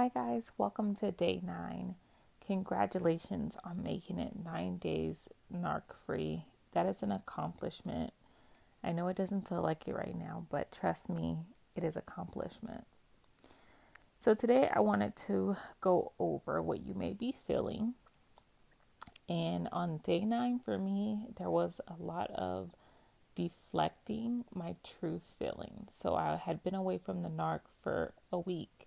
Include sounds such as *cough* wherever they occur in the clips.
Hi, guys, welcome to day nine. Congratulations on making it nine days narc free. That is an accomplishment. I know it doesn't feel like it right now, but trust me, it is accomplishment. So today I wanted to go over what you may be feeling. And on day nine for me, there was a lot of deflecting my true feelings. So I had been away from the narc for a week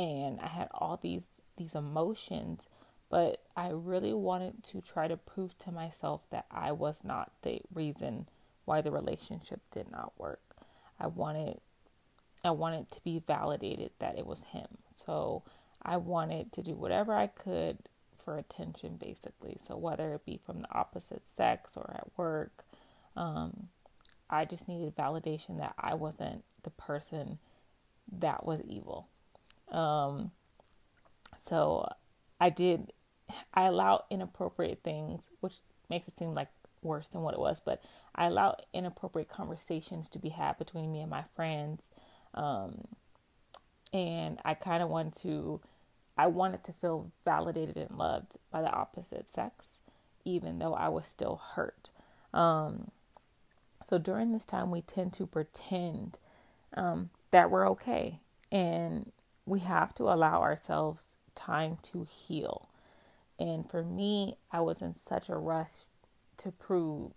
and I had all these these emotions, but I really wanted to try to prove to myself that I was not the reason why the relationship did not work. I wanted I wanted to be validated that it was him. So I wanted to do whatever I could for attention basically. So whether it be from the opposite sex or at work, um, I just needed validation that I wasn't the person that was evil. Um, so I did, I allowed inappropriate things, which makes it seem like worse than what it was, but I allowed inappropriate conversations to be had between me and my friends. Um, and I kind of wanted to, I wanted to feel validated and loved by the opposite sex, even though I was still hurt. Um, so during this time, we tend to pretend um, that we're okay. And we have to allow ourselves time to heal. And for me, I was in such a rush to prove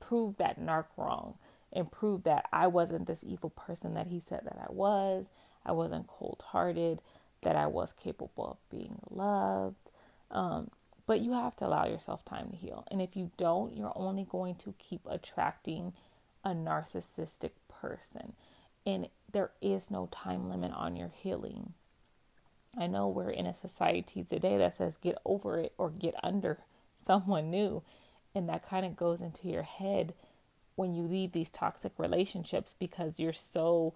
prove that narc wrong and prove that I wasn't this evil person that he said that I was. I wasn't cold hearted, that I was capable of being loved. Um, but you have to allow yourself time to heal. And if you don't, you're only going to keep attracting a narcissistic person. And there is no time limit on your healing. I know we're in a society today that says get over it or get under *laughs* someone new. And that kind of goes into your head when you leave these toxic relationships because you're so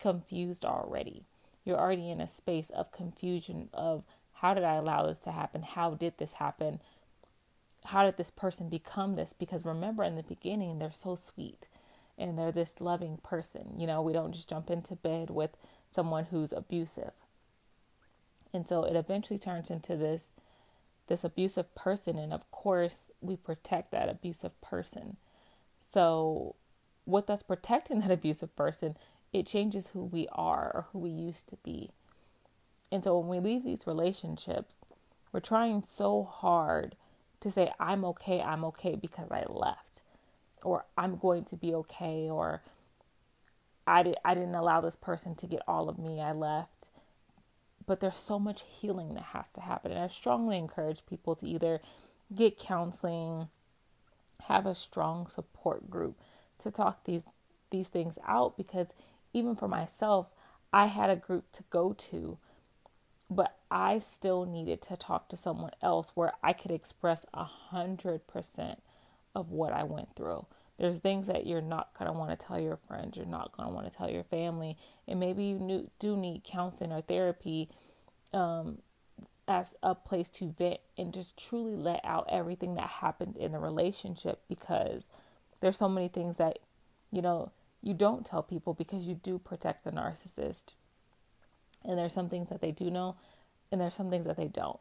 confused already. You're already in a space of confusion of how did I allow this to happen? How did this happen? How did this person become this? Because remember, in the beginning, they're so sweet and they're this loving person. You know, we don't just jump into bed with someone who's abusive. And so it eventually turns into this this abusive person and of course we protect that abusive person. So with us protecting *laughs* that abusive person, it changes who we are or who we used to be. And so when we leave these relationships, we're trying so hard to say, I'm okay, I'm okay because I left or I'm going to be okay or I did I didn't allow this person to get all of me. I left. But there's so much healing that has to happen. And I strongly encourage people to either get counseling, have a strong support group to talk these these things out because even for myself, I had a group to go to, but I still needed to talk to someone else where I could express a hundred percent of what I went through. There's things that you're not going to want to tell your friends, you're not going to want to tell your family, and maybe you do need counseling or therapy um, as a place to vent and just truly let out everything that happened in the relationship because there's so many things that, you know, you don't tell people because you do protect the narcissist. And there's some things that they do know, and there's some things that they don't.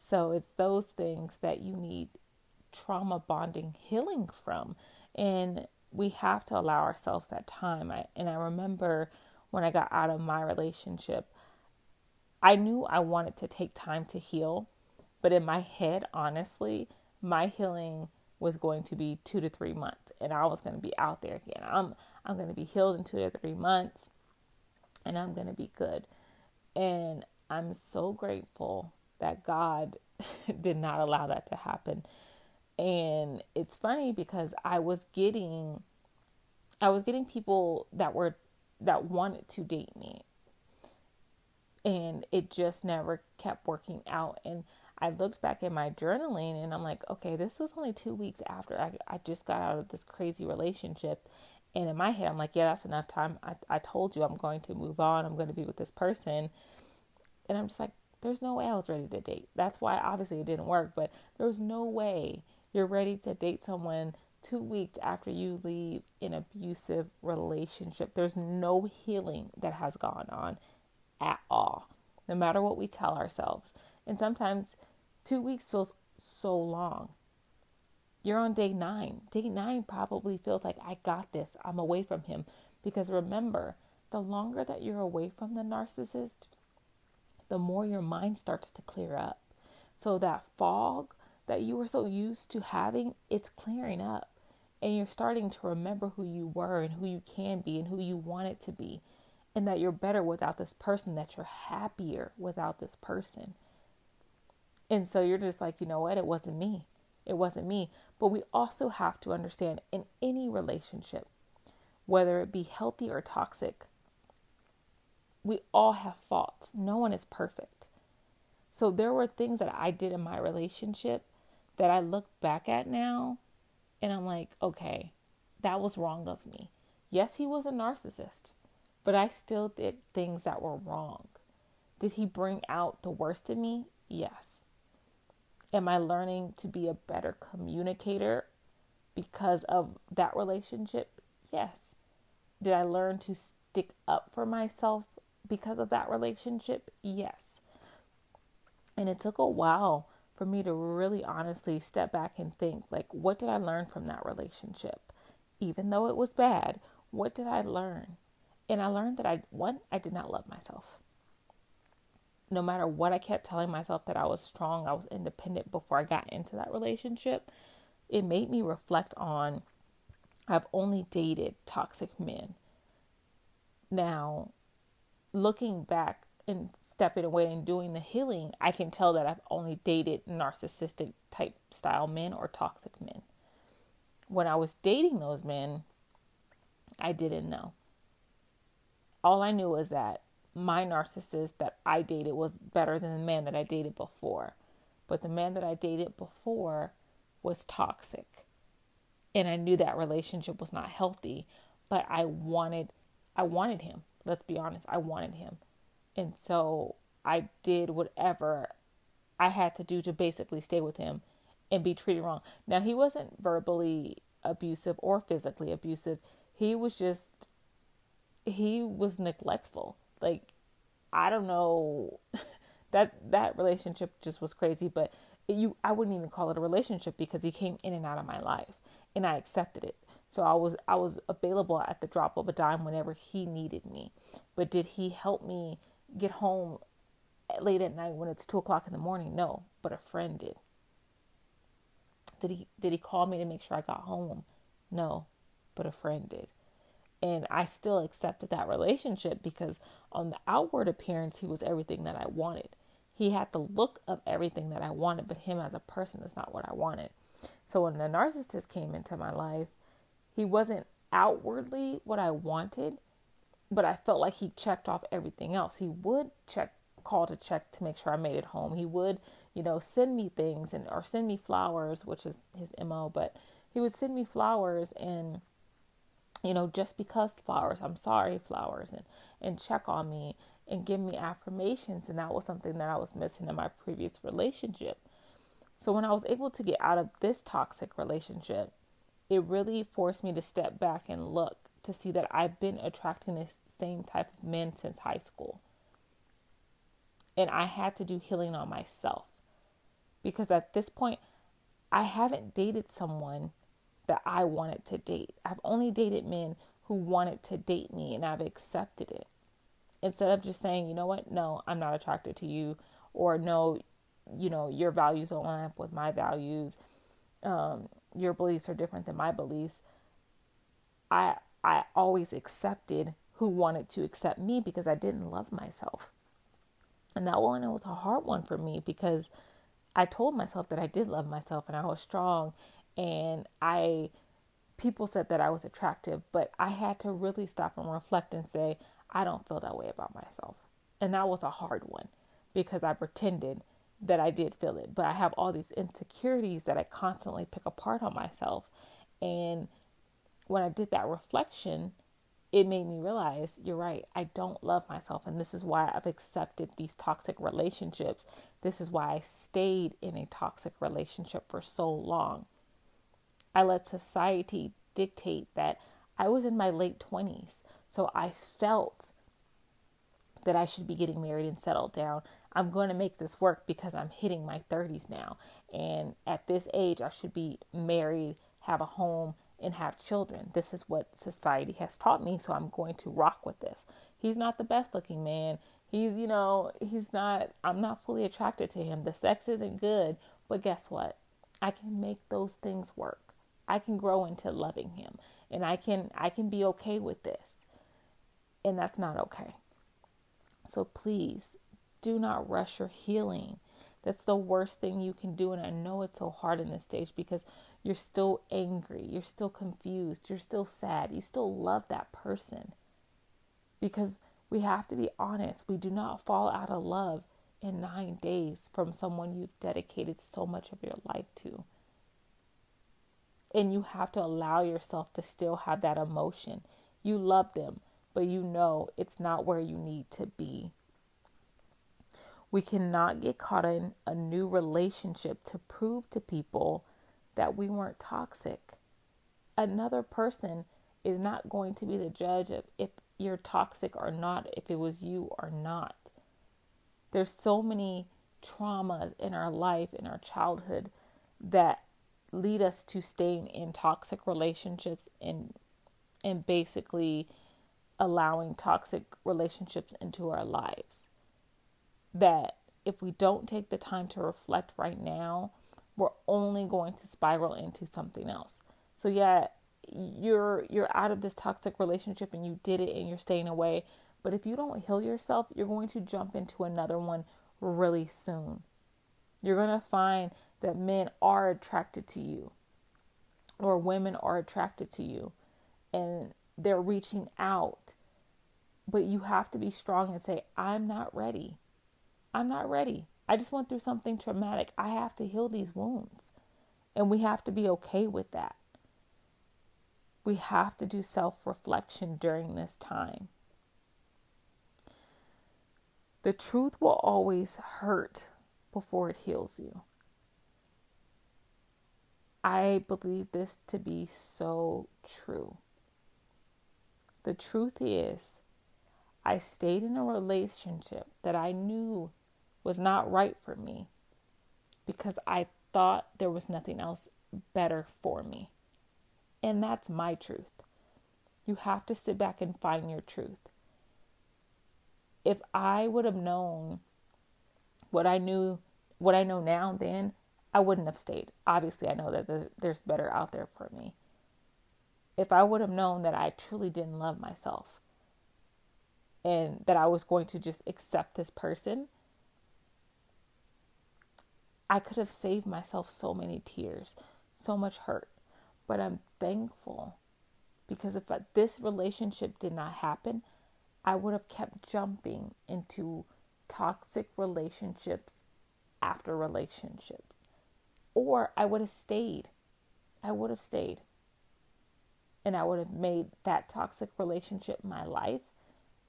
So it's those things that you need trauma bonding healing from. And we have to allow ourselves that time. I, and I remember when I got out of my relationship, I knew I wanted to take time to heal. But in my head, honestly, my healing was going to be two to three months. And I was going to be out there again. I'm, I'm going to be healed in two to three months. And I'm going to be good. And I'm so grateful that God *laughs* did not allow that to happen and it's funny because I was getting I was getting people that were that wanted to date me. And it just never kept working out and I looked back at my journaling and I'm like, okay, this was only two weeks after I, I just got out of this crazy relationship. And in my head, I'm like, yeah, that's enough time. I, I told you I'm going to move on. I'm going to be with this person. And I'm just like, there's no way I was ready to date. That's why obviously it didn't work, but there was no way you're ready to date someone two weeks after you leave an abusive relationship. There's no healing that has gone on at all. no matter what we tell ourselves. And sometimes two weeks feels so long. You're on day nine. Day nine probably feels like I got this. I'm away from him. Because remember, the longer that you're away from the narcissist, the more your mind starts to clear up. So that fog that you were so used to having, it's clearing up. And you're starting to remember who you were and who you can be and who you wanted to be. And that you're better without this person, that you're happier without this person. And so you're just like, you know what? It wasn't me. It wasn't me. But we also have to understand in any relationship, whether it be healthy or toxic, we all have faults. No one is perfect. So there were things that I did in my relationship that I look back at now and I'm like, okay, that was wrong of me. Yes, he was a narcissist, but I still did things that were wrong. Did he bring out the worst in me? Yes. Am I learning to be a better communicator because of that relationship? Yes. Did I learn to stick up for myself because of that relationship? Yes. And it took a while for me to really honestly step back and think like what did I learn from that relationship? Even though it was bad, what did I learn? And I learned that I one I did not love myself. No matter what I kept telling myself that I was strong, I was independent before I got into that relationship, it made me reflect on I've only dated toxic men. Now, looking back and stepping away and doing the healing, I can tell that I've only dated narcissistic type style men or toxic men. When I was dating those men, I didn't know. All I knew was that my narcissist that I dated was better than the man that I dated before. But the man that I dated before was toxic. And I knew that relationship was not healthy, but I wanted I wanted him. Let's be honest, I wanted him. And so I did whatever I had to do to basically stay with him and be treated wrong. Now, he wasn't verbally abusive or physically abusive. He was just, he was neglectful. Like, I don't know. *laughs* that that relationship just was crazy, but you I wouldn't even call it a relationship because he came in and out of my life and I accepted it. So I was I was available at the drop of a dime whenever he needed me. But did he help me get home late at night when it's two o'clock in the morning? No, but a friend did. Did he did he call me to make sure I got home? No, but a friend did. And I still accepted that relationship because on the outward appearance he was everything that I wanted. He had the look of everything that I wanted, but him as a person is not what I wanted. So when the narcissist came into my life, he wasn't outwardly what I wanted, but I felt like he checked off everything else. He would check, call to check to make sure I made it home. He would, you know, send me things and or send me flowers, which is his mo. But he would send me flowers and, you know, just because flowers, I'm sorry, flowers, and and check on me and give me affirmations. And that was something that I was missing in my previous relationship. So when I was able to get out of this toxic relationship, it really forced me to step back and look to see that I've been attracting the same type of men since high school. And I had to do healing on myself because at this point, I haven't dated someone that I wanted to date. I've only dated men who wanted to date me and I've accepted it. Instead of just saying, you know what, no, I'm not attracted to you, or no, you know, your values don't line up with my values. Um, your beliefs are different than my beliefs. I I always accepted who wanted to accept me because I didn't love myself. And that one was a hard one for me because I told myself that I did love myself and I was strong and I people said that I was attractive, but I had to really stop and reflect and say, I don't feel that way about myself. And that was a hard one because I pretended that I did feel it, but I have all these insecurities that I constantly pick apart on myself. And when I did that reflection, it made me realize you're right. I don't love myself. And this is why I've accepted these toxic relationships. This is why I stayed in a toxic relationship for so long. I let society dictate that I was in my late 20s. So I felt that I should be getting married and settled down. I'm going to make this work because I'm hitting my 30s now. And at this age, I should be married, have a home, and have children. This is what society has taught me, so I'm going to rock with this. He's not the best looking man. He's, you know, he's not, I'm not fully attracted to him. The sex isn't good, but guess what? I can make those things work. I can grow into loving him and I can I can be okay with this. And that's not okay. So please do not rush your healing. That's the worst thing you can do. And I know it's so hard in this stage because you're still angry, you're still confused, you're still sad, you still love that person. Because we have to be honest, we do not fall out of love in nine days from someone you've dedicated so much of your life to. And you have to allow yourself to still have that emotion. You love them, but you know it's not where you need to be. We cannot get caught in a new relationship to prove to people that we weren't toxic. Another person is not going to be the judge of if you're toxic or not, if it was you or not. There's so many traumas in our life, in our childhood, that lead us to staying in toxic relationships and and basically allowing toxic relationships into our lives. That if we don't take the time to reflect right now, we're only going to spiral into something else. So yeah, you're you're out of this toxic relationship and you did it and you're staying away, but if you don't heal yourself, you're going to jump into another one really soon. You're going to find that men are attracted to you or women are attracted to you and they're reaching out. But you have to be strong and say, I'm not ready. I'm not ready. I just went through something traumatic. I have to heal these wounds. And we have to be okay with that. We have to do self reflection during this time. The truth will always hurt before it heals you. I believe this to be so true. The truth is, I stayed in a relationship that I knew was not right for me because I thought there was nothing else better for me. And that's my truth. You have to sit back and find your truth. If I would have known what I knew, what I know now then, I wouldn't have stayed. Obviously, I know that there's better out there for me. If I would have known that I truly didn't love myself and that I was going to just accept this person, I could have saved myself so many tears, so much hurt. But I'm thankful because if this relationship did not happen, I would have kept jumping into toxic relationships after relationships or I would have stayed. I would have stayed. And I would have made that toxic relationship my life,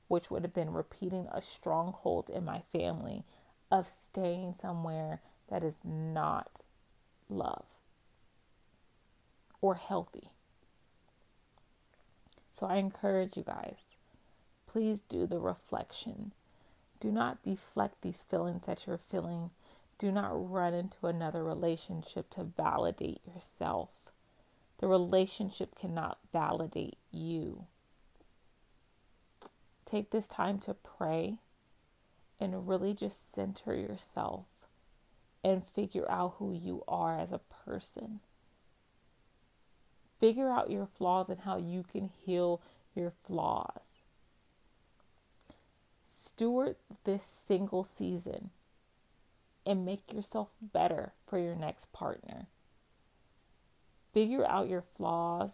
which would have been repeating a stronghold in my family of staying somewhere that is not love or healthy. So I encourage you guys, please do the reflection. Do not deflect these feelings that you're feeling do not run into another relationship to validate yourself. The relationship cannot validate you. Take this time to pray and really just center yourself and figure out who you are as a person. Figure out your flaws and how you can heal your flaws. Steward this single season and make yourself better for your next partner. Figure out your flaws,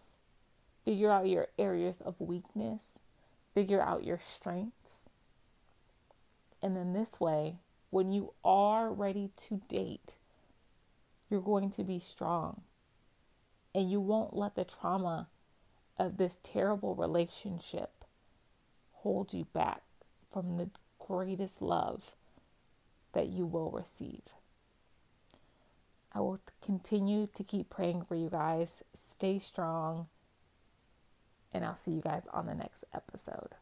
figure out your areas of weakness, figure out your strengths. And then this way, when you are ready to date, you're going to be strong. And you won't let the trauma of this terrible relationship hold you back from the greatest love that you will receive. I will continue to keep praying for you guys. Stay strong. And I'll see you guys on the next episode.